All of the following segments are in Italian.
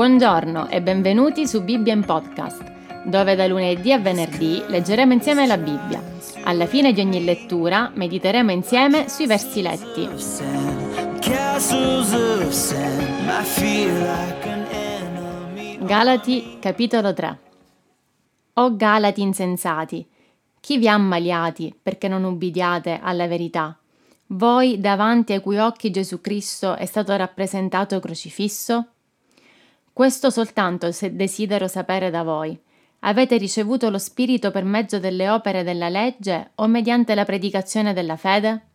Buongiorno e benvenuti su Bibbia in Podcast, dove da lunedì a venerdì leggeremo insieme la Bibbia. Alla fine di ogni lettura mediteremo insieme sui versi letti. Galati capitolo 3 O Galati insensati, chi vi ha ammaliati perché non ubbidiate alla verità? Voi davanti ai cui occhi Gesù Cristo è stato rappresentato crocifisso? Questo soltanto se desidero sapere da voi. Avete ricevuto lo Spirito per mezzo delle opere della legge o mediante la predicazione della fede?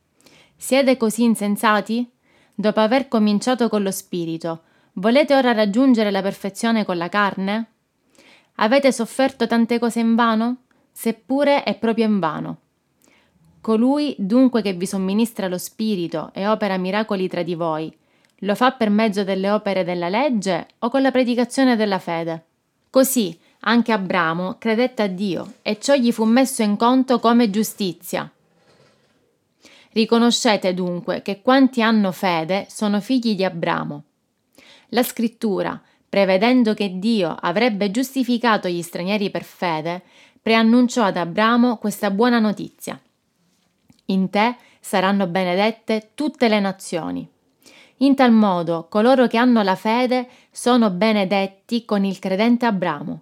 Siete così insensati? Dopo aver cominciato con lo Spirito, volete ora raggiungere la perfezione con la carne? Avete sofferto tante cose in vano? Seppure è proprio in vano. Colui dunque che vi somministra lo Spirito e opera miracoli tra di voi, lo fa per mezzo delle opere della legge o con la predicazione della fede? Così anche Abramo credette a Dio e ciò gli fu messo in conto come giustizia. Riconoscete dunque che quanti hanno fede sono figli di Abramo. La scrittura, prevedendo che Dio avrebbe giustificato gli stranieri per fede, preannunciò ad Abramo questa buona notizia. In te saranno benedette tutte le nazioni. In tal modo coloro che hanno la fede sono benedetti con il credente Abramo.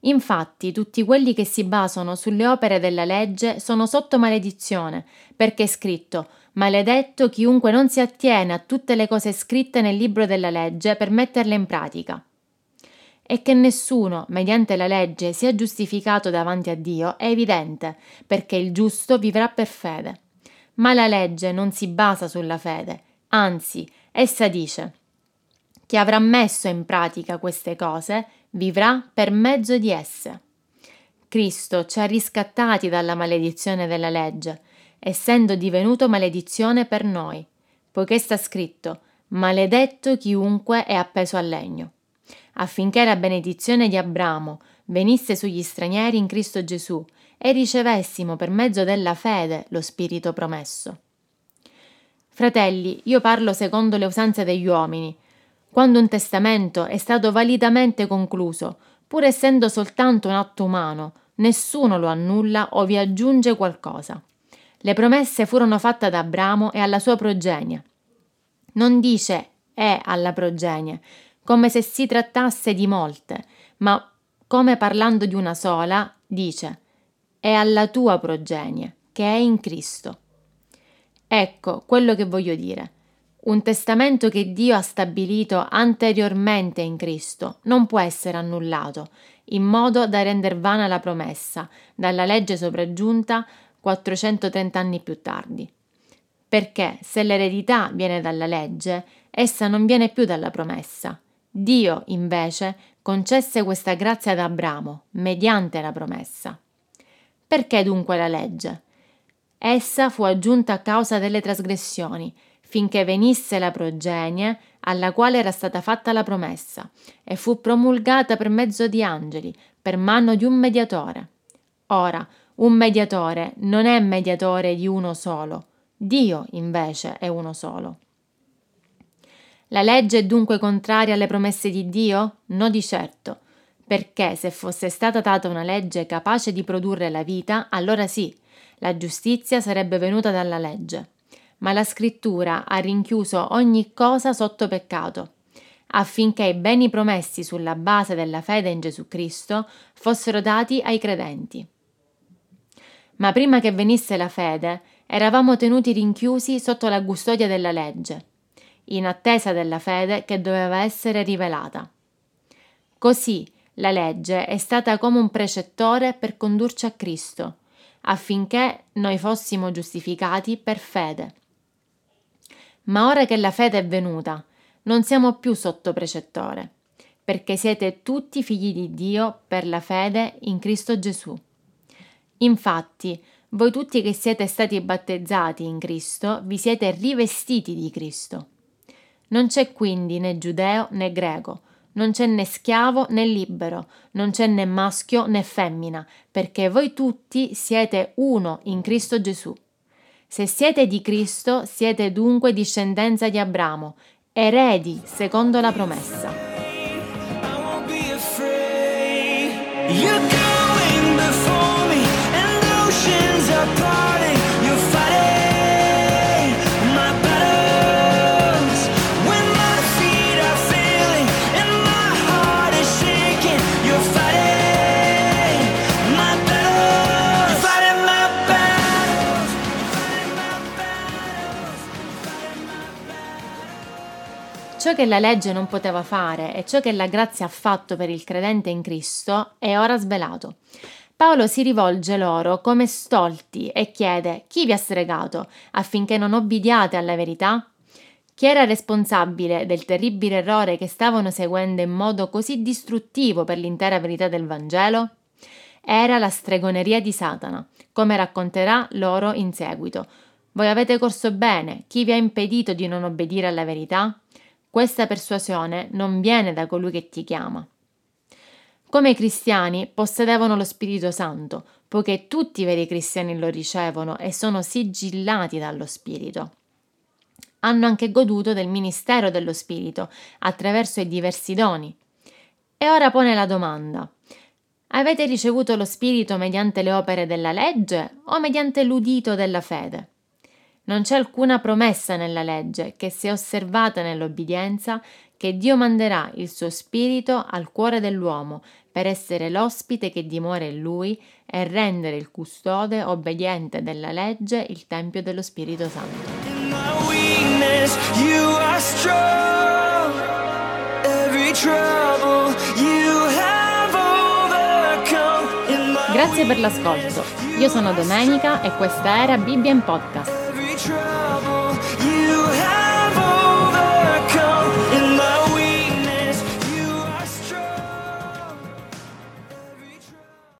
Infatti tutti quelli che si basano sulle opere della legge sono sotto maledizione, perché è scritto Maledetto chiunque non si attiene a tutte le cose scritte nel libro della legge per metterle in pratica. E che nessuno, mediante la legge, sia giustificato davanti a Dio è evidente, perché il giusto vivrà per fede. Ma la legge non si basa sulla fede, anzi, Essa dice chi avrà messo in pratica queste cose vivrà per mezzo di esse. Cristo ci ha riscattati dalla maledizione della legge, essendo divenuto maledizione per noi, poiché sta scritto maledetto chiunque è appeso al legno, affinché la benedizione di Abramo venisse sugli stranieri in Cristo Gesù e ricevessimo per mezzo della fede lo Spirito promesso. Fratelli, io parlo secondo le usanze degli uomini. Quando un testamento è stato validamente concluso, pur essendo soltanto un atto umano, nessuno lo annulla o vi aggiunge qualcosa. Le promesse furono fatte ad Abramo e alla sua progenie. Non dice è alla progenie, come se si trattasse di molte, ma come parlando di una sola, dice è alla tua progenie, che è in Cristo. Ecco quello che voglio dire. Un testamento che Dio ha stabilito anteriormente in Cristo non può essere annullato, in modo da render vana la promessa, dalla legge sopraggiunta 430 anni più tardi. Perché se l'eredità viene dalla legge, essa non viene più dalla promessa. Dio, invece, concesse questa grazia ad Abramo, mediante la promessa. Perché dunque la legge? Essa fu aggiunta a causa delle trasgressioni, finché venisse la progenie alla quale era stata fatta la promessa, e fu promulgata per mezzo di angeli, per mano di un mediatore. Ora, un mediatore non è mediatore di uno solo, Dio invece è uno solo. La legge è dunque contraria alle promesse di Dio? No di certo, perché se fosse stata data una legge capace di produrre la vita, allora sì, la giustizia sarebbe venuta dalla legge. Ma la scrittura ha rinchiuso ogni cosa sotto peccato, affinché i beni promessi sulla base della fede in Gesù Cristo fossero dati ai credenti. Ma prima che venisse la fede, eravamo tenuti rinchiusi sotto la custodia della legge, in attesa della fede che doveva essere rivelata. Così la legge è stata come un precettore per condurci a Cristo, affinché noi fossimo giustificati per fede. Ma ora che la fede è venuta, non siamo più sotto precettore, perché siete tutti figli di Dio per la fede in Cristo Gesù. Infatti, voi tutti che siete stati battezzati in Cristo, vi siete rivestiti di Cristo. Non c'è quindi né giudeo né greco, non c'è né schiavo né libero, non c'è né maschio né femmina, perché voi tutti siete uno in Cristo Gesù. Se siete di Cristo, siete dunque discendenza di Abramo, eredi secondo la promessa. Ciò che la legge non poteva fare e ciò che la grazia ha fatto per il credente in Cristo è ora svelato. Paolo si rivolge loro come stolti e chiede chi vi ha stregato affinché non obbediate alla verità? Chi era responsabile del terribile errore che stavano seguendo in modo così distruttivo per l'intera verità del Vangelo? Era la stregoneria di Satana, come racconterà loro in seguito. Voi avete corso bene, chi vi ha impedito di non obbedire alla verità? Questa persuasione non viene da colui che ti chiama. Come cristiani possedevano lo Spirito Santo, poiché tutti i veri cristiani lo ricevono e sono sigillati dallo Spirito. Hanno anche goduto del ministero dello Spirito attraverso i diversi doni. E ora pone la domanda. Avete ricevuto lo Spirito mediante le opere della legge o mediante l'udito della fede? Non c'è alcuna promessa nella legge che sia osservata nell'obbedienza che Dio manderà il suo spirito al cuore dell'uomo per essere l'ospite che dimora in lui e rendere il custode obbediente della legge il tempio dello Spirito Santo. Grazie per l'ascolto. Io sono Domenica e questa era Bibbia in Podcast